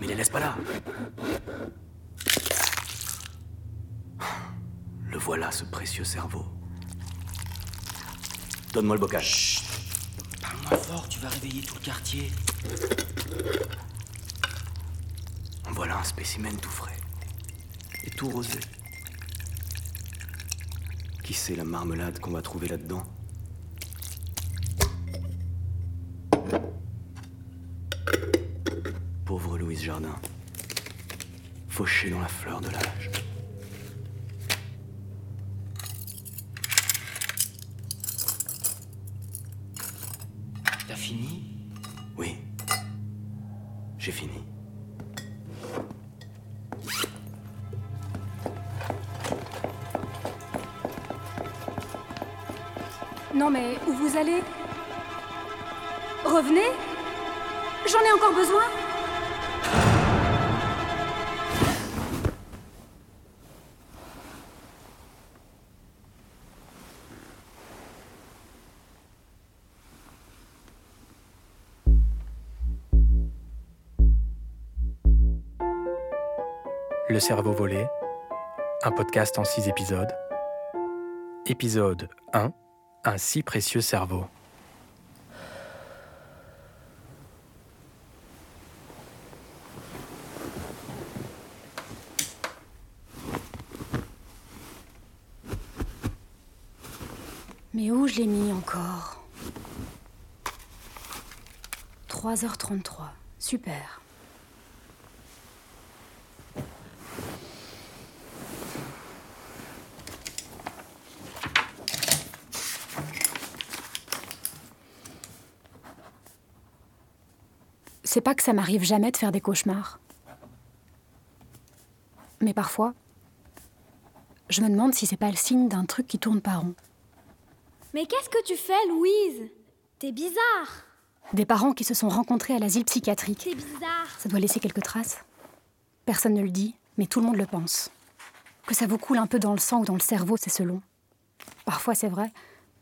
Mais les laisse pas là. Le voilà, ce précieux cerveau. Donne-moi le bocal. Chut Parle-moi fort, tu vas réveiller tout le quartier. En voilà un spécimen tout frais. Et tout rosé. Qui sait la marmelade qu'on va trouver là-dedans Pauvre Louise Jardin. Fauchée dans la fleur de l'âge. T'as fini? Oui. J'ai fini. Non mais où vous allez? Revenez? J'en ai encore besoin? Le cerveau volé, un podcast en six épisodes. Épisode 1 Un si précieux cerveau. Mais où je l'ai mis encore? 3h33. Super. C'est pas que ça m'arrive jamais de faire des cauchemars. Mais parfois, je me demande si c'est pas le signe d'un truc qui tourne pas rond. Mais qu'est-ce que tu fais, Louise? T'es bizarre. Des parents qui se sont rencontrés à l'asile psychiatrique. T'es bizarre. Ça doit laisser quelques traces. Personne ne le dit, mais tout le monde le pense. Que ça vous coule un peu dans le sang ou dans le cerveau, c'est selon. Parfois, c'est vrai,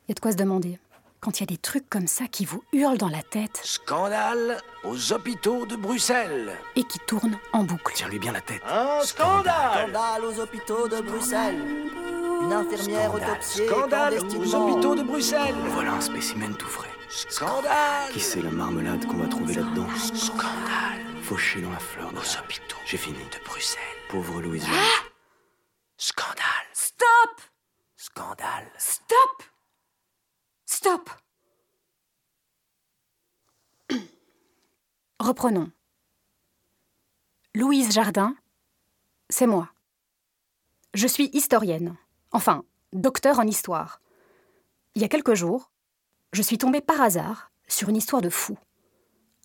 il y a de quoi se demander. Quand il y a des trucs comme ça qui vous hurlent dans la tête Scandale aux hôpitaux de Bruxelles. et qui tournent en boucle. Tiens-lui bien la tête. Un scandale Scandale aux hôpitaux de Bruxelles. Une infirmière Scandale. autopsiée Scandale aux hôpitaux de Bruxelles. Voilà un spécimen tout frais. Scandale Qui sait la marmelade qu'on va trouver là-dedans Scandale Fauchée dans la fleur aux hôpitaux J'ai fini. de Bruxelles. Pauvre Louise Jardin. Scandale Stop Scandale Stop Stop Reprenons. Louise Jardin, c'est moi. Je suis historienne, enfin, docteur en histoire. Il y a quelques jours, je suis tombée par hasard sur une histoire de fou.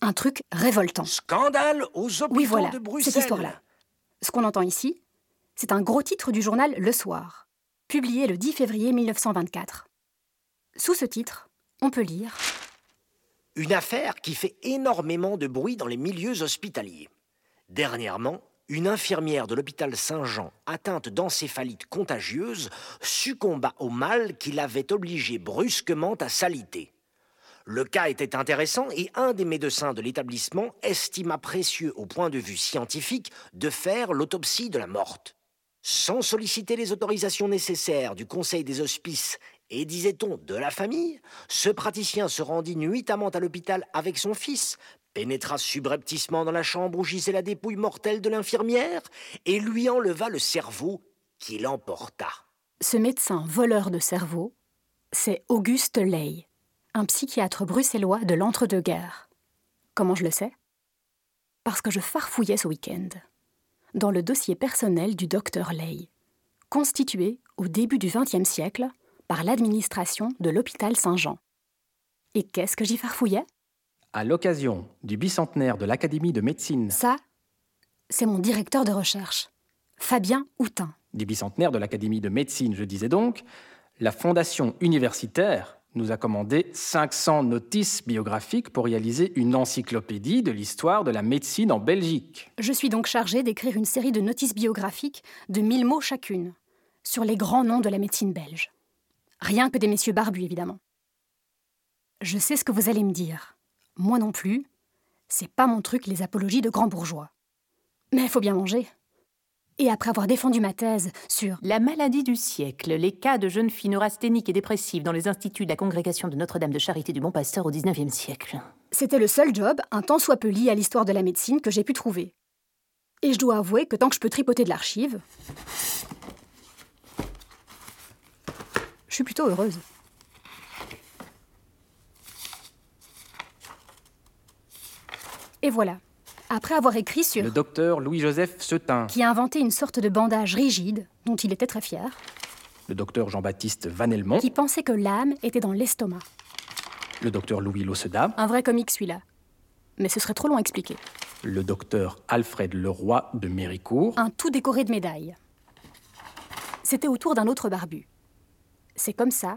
Un truc révoltant. Scandale aux hôpitaux Oui, voilà, de Bruxelles. cette histoire-là. Ce qu'on entend ici, c'est un gros titre du journal Le Soir, publié le 10 février 1924. Sous ce titre, on peut lire Une affaire qui fait énormément de bruit dans les milieux hospitaliers. Dernièrement, une infirmière de l'hôpital Saint-Jean atteinte d'encéphalite contagieuse succomba au mal qui l'avait obligée brusquement à s'aliter. Le cas était intéressant et un des médecins de l'établissement estima précieux au point de vue scientifique de faire l'autopsie de la morte. Sans solliciter les autorisations nécessaires du Conseil des hospices et, disait-on, de la famille, ce praticien se rendit nuitamment à l'hôpital avec son fils, pénétra subrepticement dans la chambre où gisait la dépouille mortelle de l'infirmière et lui enleva le cerveau qui l'emporta. Ce médecin voleur de cerveau, c'est Auguste Ley, un psychiatre bruxellois de l'entre-deux-guerres. Comment je le sais? Parce que je farfouillais ce week-end dans le dossier personnel du docteur Ley, constitué au début du XXe siècle par l'administration de l'hôpital Saint-Jean. Et qu'est-ce que j'y farfouillais? À l'occasion du bicentenaire de l'Académie de médecine, Ça, c'est mon directeur de recherche, Fabien Houtin. du bicentenaire de l'Académie de médecine, je disais donc, la Fondation universitaire nous a commandé 500 notices biographiques pour réaliser une encyclopédie de l'histoire de la médecine en Belgique. Je suis donc chargée d'écrire une série de notices biographiques de 1000 mots chacune sur les grands noms de la médecine belge. Rien que des messieurs barbus, évidemment. Je sais ce que vous allez me dire. Moi non plus. C'est pas mon truc, les apologies de grands bourgeois. Mais il faut bien manger. Et après avoir défendu ma thèse sur La maladie du siècle, les cas de jeunes filles neurasthéniques et dépressives dans les instituts de la congrégation de Notre-Dame de Charité du Bon Pasteur au XIXe siècle. C'était le seul job, un tant soit peu lié à l'histoire de la médecine, que j'ai pu trouver. Et je dois avouer que tant que je peux tripoter de l'archive, je suis plutôt heureuse. Et voilà. Après avoir écrit sur... Le docteur Louis-Joseph Setin. Qui a inventé une sorte de bandage rigide, dont il était très fier. Le docteur Jean-Baptiste Van Helmont. Qui pensait que l'âme était dans l'estomac. Le docteur Louis Losseda. Un vrai comique celui-là. Mais ce serait trop long à expliquer. Le docteur Alfred Leroy de Méricourt. Un tout décoré de médailles. C'était autour d'un autre barbu. C'est comme ça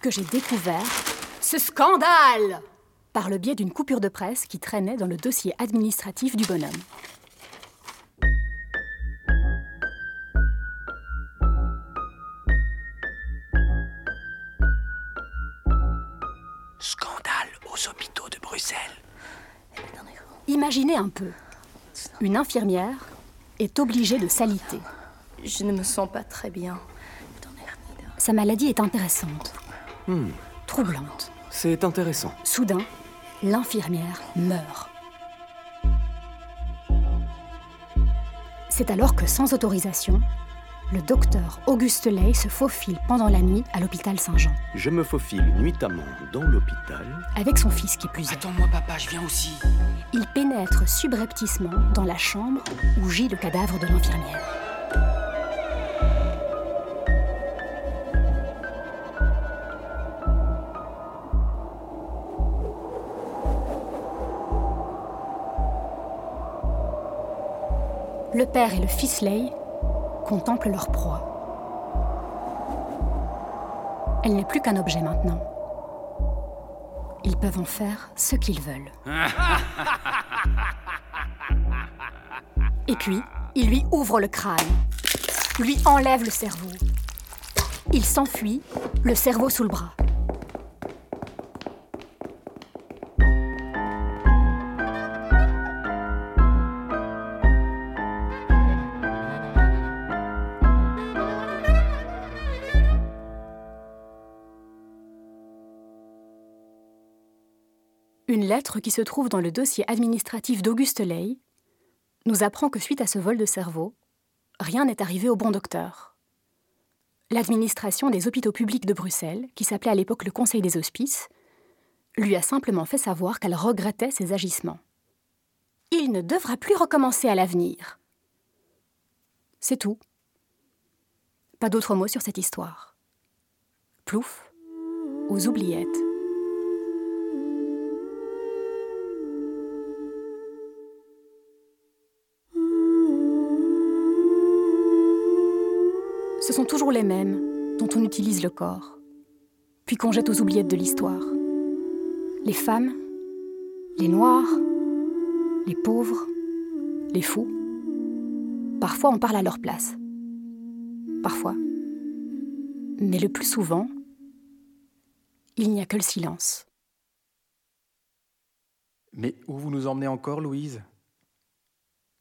que j'ai découvert ce scandale par le biais d'une coupure de presse qui traînait dans le dossier administratif du bonhomme. Scandale aux hôpitaux de Bruxelles. Imaginez un peu. Une infirmière est obligée de s'aliter. Je ne me sens pas très bien. Sa maladie est intéressante. Troublante. C'est intéressant. Soudain, l'infirmière meurt. C'est alors que, sans autorisation, le docteur Auguste Ley se faufile pendant la nuit à l'hôpital Saint-Jean, Je me faufile nuitamment dans l'hôpital. avec son fils qui plus est. Attends-moi, papa, je viens aussi. Il pénètre subrepticement dans la chambre où gît le cadavre de l'infirmière. Le père et le fils Ley contemplent leur proie. Elle n'est plus qu'un objet maintenant. Ils peuvent en faire ce qu'ils veulent. Et puis, il lui ouvre le crâne, lui enlève le cerveau. Il s'enfuit, le cerveau sous le bras. Qui se trouve dans le dossier administratif d'Auguste Ley nous apprend que suite à ce vol de cerveau, rien n'est arrivé au bon docteur. L'administration des hôpitaux publics de Bruxelles, qui s'appelait à l'époque le Conseil des Hospices, lui a simplement fait savoir qu'elle regrettait ses agissements. Il ne devra plus recommencer à l'avenir. C'est tout. Pas d'autres mots sur cette histoire. Plouf, aux oubliettes. Sont toujours les mêmes dont on utilise le corps, puis qu'on jette aux oubliettes de l'histoire. Les femmes, les noirs, les pauvres, les fous. Parfois on parle à leur place. Parfois. Mais le plus souvent, il n'y a que le silence. Mais où vous nous emmenez encore, Louise?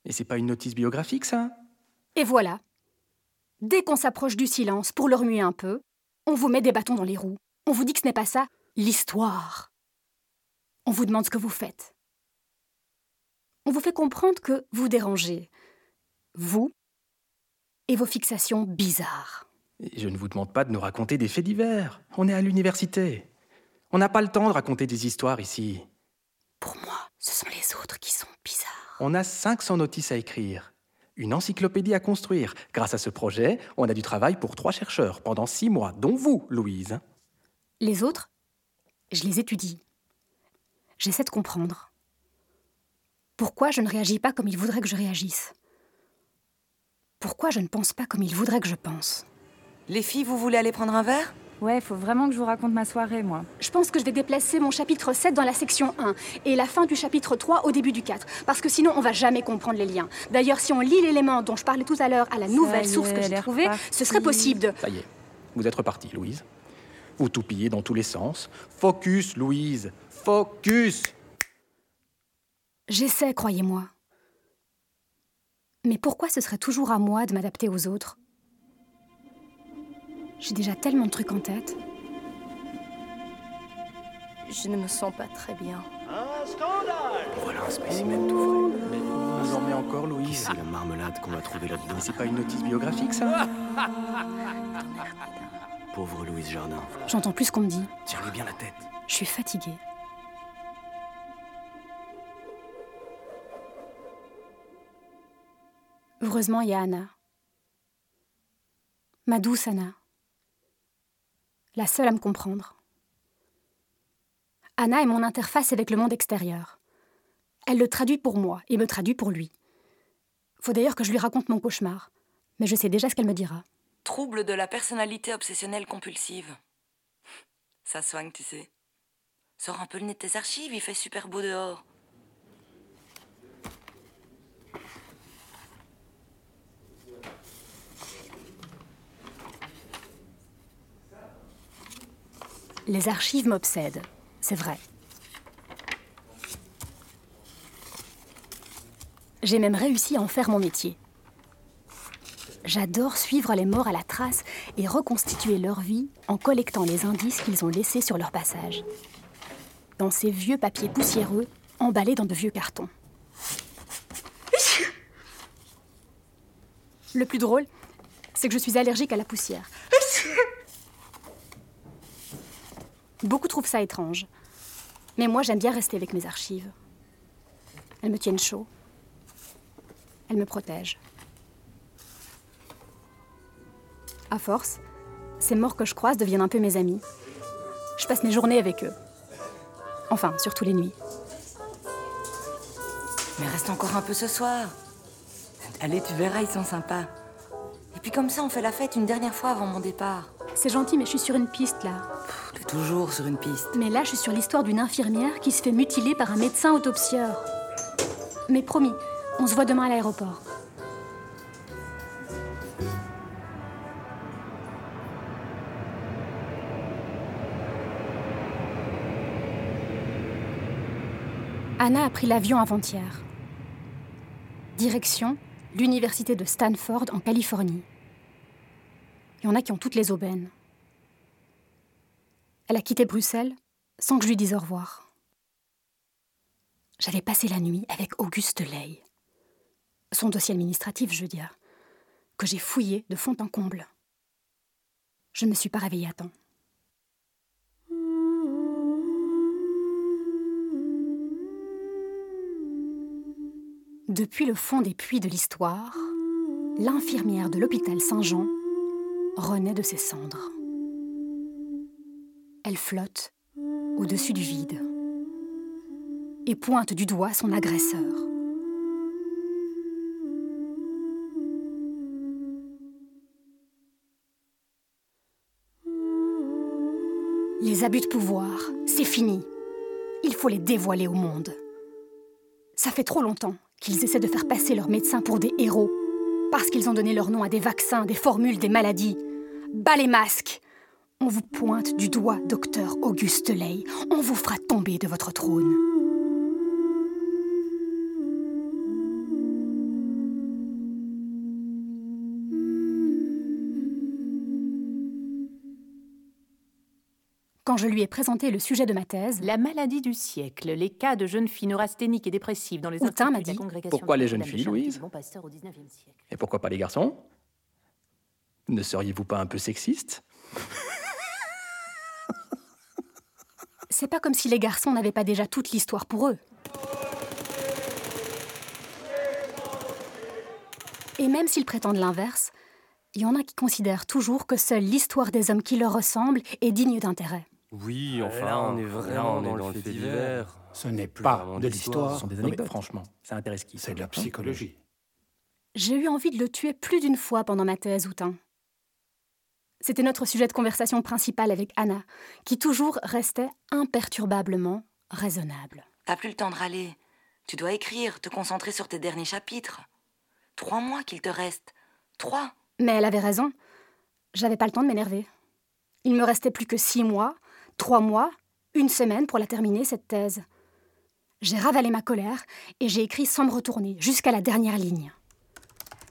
Et c'est pas une notice biographique, ça? Et voilà. Dès qu'on s'approche du silence pour le remuer un peu, on vous met des bâtons dans les roues. On vous dit que ce n'est pas ça, l'histoire. On vous demande ce que vous faites. On vous fait comprendre que vous dérangez. Vous et vos fixations bizarres. Et Je ne vous demande pas de nous raconter des faits divers. On est à l'université. On n'a pas le temps de raconter des histoires ici. Pour moi, ce sont les autres qui sont bizarres. On a 500 notices à écrire, une encyclopédie à construire. Grâce à ce projet, on a du travail pour trois chercheurs pendant six mois, dont vous, Louise. Les autres, je les étudie. J'essaie de comprendre. Pourquoi je ne réagis pas comme ils voudraient que je réagisse? Pourquoi je ne pense pas comme ils voudraient que je pense? Les filles, vous voulez aller prendre un verre? Ouais, faut vraiment que je vous raconte ma soirée, moi. Je pense que je vais déplacer mon chapitre 7 dans la section 1 et la fin du chapitre 3 au début du 4, parce que sinon on va jamais comprendre les liens. D'ailleurs, si on lit l'élément dont je parlais tout à l'heure à la nouvelle source est, que j'ai trouvée, ce serait possible de... Ça y est, vous êtes reparti, Louise. Vous tout pillez dans tous les sens. Focus, Louise. Focus J'essaie, croyez-moi. Mais pourquoi ce serait toujours à moi de m'adapter aux autres? J'ai déjà tellement de trucs en tête. Je ne me sens pas très bien. Un scandale Voilà un spécimen tout frais. Mais vous en met encore, Qui Louise c'est la marmelade qu'on a trouvée là-dedans C'est pas une notice biographique, ça Pauvre Louise Jardin. J'entends plus ce qu'on me dit. Tire-lui bien la tête. Je suis fatiguée. Heureusement, il y a Anna. Ma douce Anna. La seule à me comprendre. Anna est mon interface avec le monde extérieur. Elle le traduit pour moi et me traduit pour lui. Faut d'ailleurs que je lui raconte mon cauchemar, mais je sais déjà ce qu'elle me dira. Trouble de la personnalité obsessionnelle compulsive. Ça soigne, tu sais. Sors un peu le nez de tes archives, il fait super beau dehors. Les archives m'obsèdent, c'est vrai. J'ai même réussi à en faire mon métier. J'adore suivre les morts à la trace et reconstituer leur vie en collectant les indices qu'ils ont laissés sur leur passage. Dans ces vieux papiers poussiéreux, emballés dans de vieux cartons. Le plus drôle, c'est que je suis allergique à la poussière. Beaucoup trouvent ça étrange. Mais moi, j'aime bien rester avec mes archives. Elles me tiennent chaud. Elles me protègent. À force, ces morts que je croise deviennent un peu mes amis. Je passe mes journées avec eux. Enfin, surtout les nuits. Mais reste encore un peu ce soir. Allez, tu verras, ils sont sympas. Et puis comme ça, on fait la fête une dernière fois avant mon départ. C'est gentil, mais je suis sur une piste là. T'es toujours sur une piste. Mais là, je suis sur l'histoire d'une infirmière qui se fait mutiler par un médecin autopsieur. Mais promis, on se voit demain à l'aéroport. Anna a pris l'avion avant-hier. Direction l'université de Stanford en Californie. Il y en a qui ont toutes les aubaines. Elle a quitté Bruxelles sans que je lui dise au revoir. J'avais passé la nuit avec Auguste Ley. Son dossier administratif, je veux dire, que j'ai fouillé de fond en comble. Je ne me suis pas réveillée à temps. Depuis le fond des puits de l'histoire, l'infirmière de l'hôpital Saint-Jean renaît de ses cendres. Elle flotte au-dessus du vide et pointe du doigt son agresseur. Les abus de pouvoir, c'est fini. Il faut les dévoiler au monde. Ça fait trop longtemps qu'ils essaient de faire passer leurs médecins pour des héros, parce qu'ils ont donné leur nom à des vaccins, des formules, des maladies. Bas les masques On vous pointe du doigt, docteur Auguste Ley. On vous fera tomber de votre trône. Quand je lui ai présenté le sujet de ma thèse, La maladie du siècle, les cas de jeunes filles neurasthéniques et dépressives dans les Houtin m'a instituts de la dit, congrégation Pourquoi les jeunes filles, Louise du Bon Pasteur au 19e siècle Et pourquoi pas les garçons? Ne seriez-vous pas un peu sexiste? C'est pas comme si les garçons n'avaient pas déjà toute l'histoire pour eux. Et même s'ils prétendent l'inverse, il y en a qui considèrent toujours que seule l'histoire des hommes qui leur ressemblent est digne d'intérêt. Oui, Euh, enfin, là, on est vraiment on est dans le fait divers. Ce n'est plus pas de l'histoire. Ce sont des Non, anecdotes, franchement. Ça intéresse qui C'est de la psychologie. J'ai eu envie de le tuer plus d'une fois pendant ma thèse, Houtin. C'était notre sujet de conversation principal avec Anna, qui toujours restait imperturbablement raisonnable. T'as plus le temps de râler. Tu dois écrire, te concentrer sur tes derniers chapitres. Trois mois qu'il te reste. Trois. Mais elle avait raison. J'avais pas le temps de m'énerver. Il me restait plus que six mois, trois mois, une semaine pour la terminer, cette thèse. J'ai ravalé ma colère et j'ai écrit sans me retourner, jusqu'à la dernière ligne.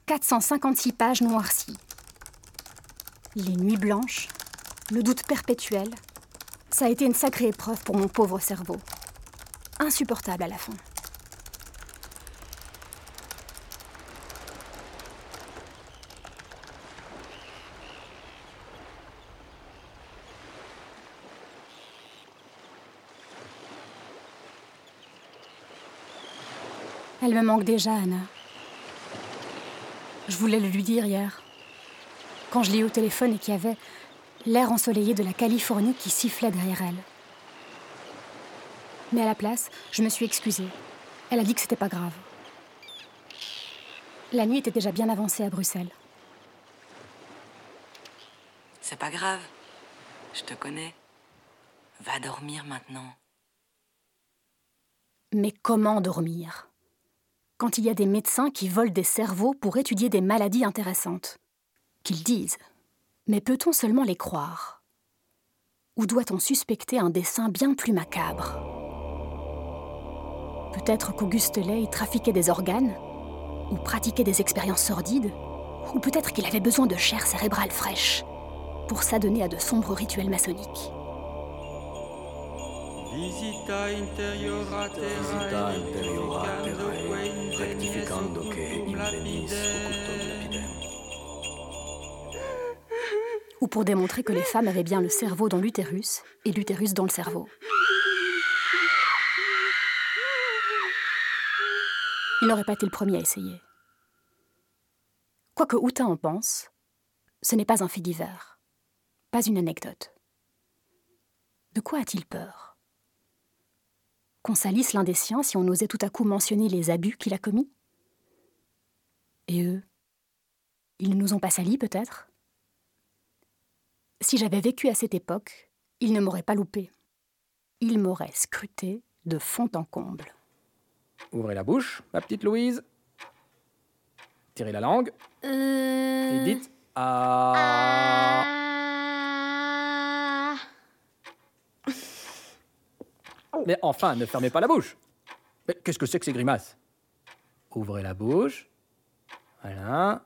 456 pages noircies. Les nuits blanches, le doute perpétuel, ça a été une sacrée épreuve pour mon pauvre cerveau. Insupportable à la fin. Elle me manque déjà, Anna. Je voulais le lui dire hier. Quand je l'ai eu au téléphone et qu'il y avait l'air ensoleillé de la Californie qui sifflait derrière elle. Mais à la place, je me suis excusée. Elle a dit que c'était pas grave. La nuit était déjà bien avancée à Bruxelles. C'est pas grave. Je te connais. Va dormir maintenant. Mais comment dormir? Quand il y a des médecins qui volent des cerveaux pour étudier des maladies intéressantes Qu'ils disent. Mais peut-on seulement les croire? Ou doit-on suspecter un dessein bien plus macabre? Peut-être qu'Auguste Ley trafiquait des organes Ou pratiquait des expériences sordides Ou peut-être qu'il avait besoin de chair cérébrale fraîche pour s'adonner à de sombres rituels maçonniques. Visita interiora terrae, Ou pour démontrer que les femmes avaient bien le cerveau dans l'utérus et l'utérus dans le cerveau. Il n'aurait pas été le premier à essayer. Quoi que Houtin en pense, ce n'est pas un fait divers, pas une anecdote. De quoi a-t-il peur? Qu'on salisse l'un des siens si on osait tout à coup mentionner les abus qu'il a commis? Et eux? Ils ne nous ont pas salis peut-être? Si j'avais vécu à cette époque, ils ne m'auraient pas loupé. Ils m'auraient scruté de fond en comble. Ouvrez la bouche, ma petite Louise. Tirez la langue. Euh... Et dites ah. Mais enfin, ne fermez pas la bouche. Mais qu'est-ce que c'est que ces grimaces? Ouvrez la bouche. Voilà.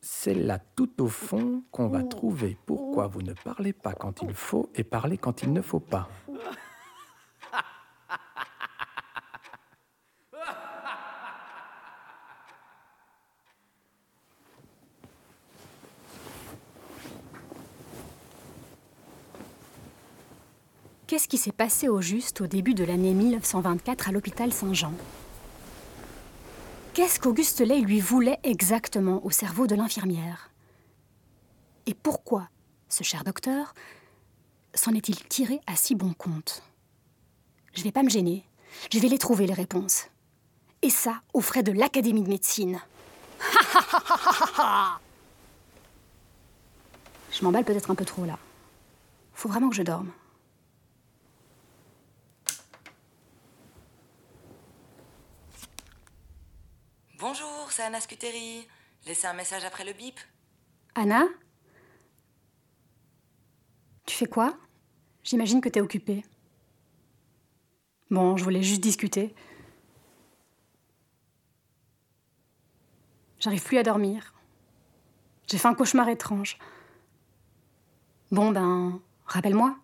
C'est là tout au fond qu'on va trouver pourquoi vous ne parlez pas quand il faut et parlez quand il ne faut pas. Qu'est-ce qui s'est passé au juste au début de l'année 1924 à l'hôpital Saint-Jean? Qu'est-ce qu'Auguste Ley lui voulait exactement au cerveau de l'infirmière? Et pourquoi, ce cher docteur, s'en est-il tiré à si bon compte? Je vais pas me gêner, je vais les trouver les réponses. Et ça, aux frais de l'Académie de médecine. je m'emballe peut-être un peu trop là. Faut vraiment que je dorme. Bonjour, c'est Anna Scuteri. Laissez un message après le bip. Anna? Tu fais quoi? J'imagine que t'es occupée. Bon, je voulais juste discuter. J'arrive plus à dormir. J'ai fait un cauchemar étrange. Bon, ben, rappelle-moi.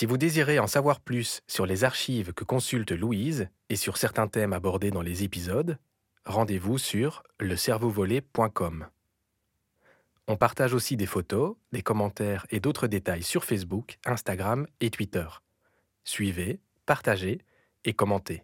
Si vous désirez en savoir plus sur les archives que consulte Louise et sur certains thèmes abordés dans les épisodes, rendez-vous sur lecerveauvolé.com. On partage aussi des photos, des commentaires et d'autres détails sur Facebook, Instagram et Twitter. Suivez, partagez et commentez.